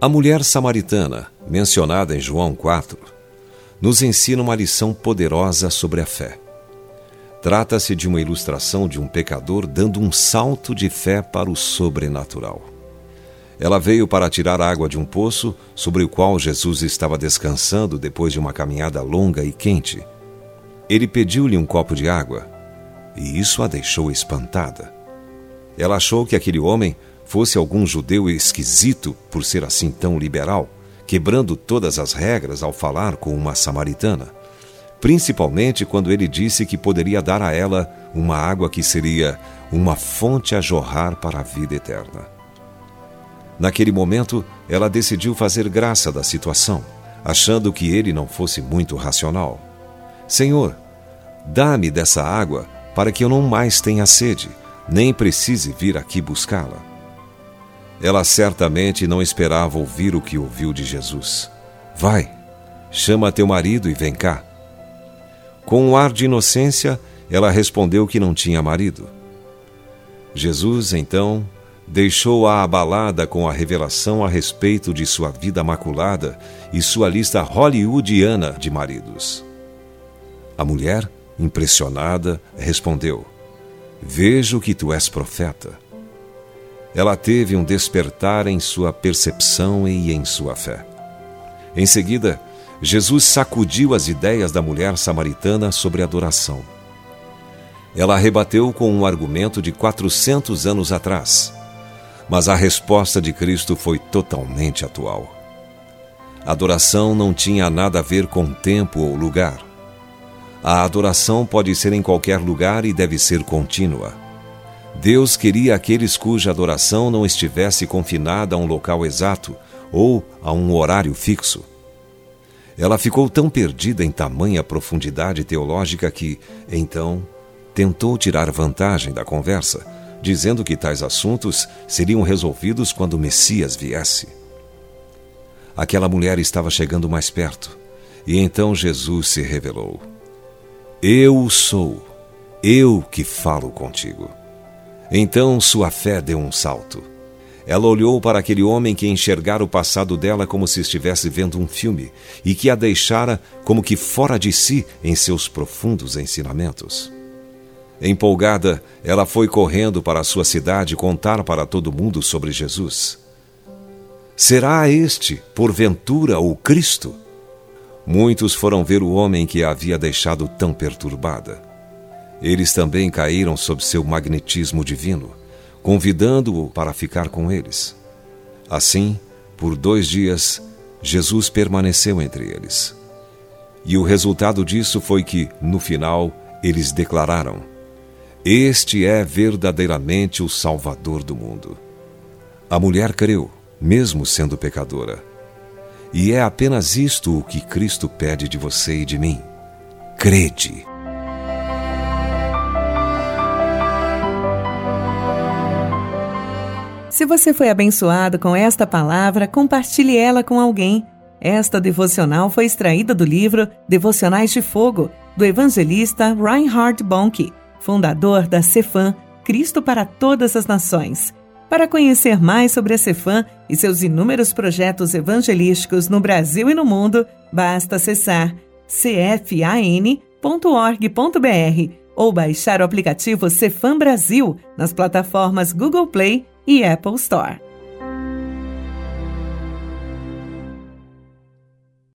A mulher samaritana, mencionada em João 4, nos ensina uma lição poderosa sobre a fé. Trata-se de uma ilustração de um pecador dando um salto de fé para o sobrenatural. Ela veio para tirar água de um poço sobre o qual Jesus estava descansando depois de uma caminhada longa e quente. Ele pediu-lhe um copo de água e isso a deixou espantada. Ela achou que aquele homem fosse algum judeu esquisito por ser assim tão liberal, quebrando todas as regras ao falar com uma samaritana, principalmente quando ele disse que poderia dar a ela uma água que seria uma fonte a jorrar para a vida eterna. Naquele momento, ela decidiu fazer graça da situação, achando que ele não fosse muito racional. Senhor, dá-me dessa água para que eu não mais tenha sede, nem precise vir aqui buscá-la. Ela certamente não esperava ouvir o que ouviu de Jesus. Vai, chama teu marido e vem cá. Com um ar de inocência, ela respondeu que não tinha marido. Jesus, então, deixou-a abalada com a revelação a respeito de sua vida maculada e sua lista hollywoodiana de maridos. A mulher, impressionada, respondeu: Vejo que tu és profeta ela teve um despertar em sua percepção e em sua fé. Em seguida, Jesus sacudiu as ideias da mulher samaritana sobre adoração. Ela rebateu com um argumento de 400 anos atrás, mas a resposta de Cristo foi totalmente atual. Adoração não tinha nada a ver com tempo ou lugar. A adoração pode ser em qualquer lugar e deve ser contínua. Deus queria aqueles cuja adoração não estivesse confinada a um local exato ou a um horário fixo. Ela ficou tão perdida em tamanha profundidade teológica que, então, tentou tirar vantagem da conversa, dizendo que tais assuntos seriam resolvidos quando o Messias viesse. Aquela mulher estava chegando mais perto, e então Jesus se revelou: Eu sou, eu que falo contigo. Então sua fé deu um salto. Ela olhou para aquele homem que enxergara o passado dela como se estivesse vendo um filme e que a deixara como que fora de si em seus profundos ensinamentos. Empolgada, ela foi correndo para a sua cidade contar para todo mundo sobre Jesus. Será este, porventura, o Cristo? Muitos foram ver o homem que a havia deixado tão perturbada. Eles também caíram sob seu magnetismo divino, convidando-o para ficar com eles. Assim, por dois dias, Jesus permaneceu entre eles. E o resultado disso foi que, no final, eles declararam: Este é verdadeiramente o Salvador do mundo. A mulher creu, mesmo sendo pecadora. E é apenas isto o que Cristo pede de você e de mim. Crede. Se você foi abençoado com esta palavra, compartilhe ela com alguém. Esta devocional foi extraída do livro Devocionais de Fogo, do evangelista Reinhard Bonk, fundador da Cefam, Cristo para Todas as Nações. Para conhecer mais sobre a Cefam e seus inúmeros projetos evangelísticos no Brasil e no mundo, basta acessar cfan.org.br ou baixar o aplicativo Cefam Brasil nas plataformas Google Play e Apple Store.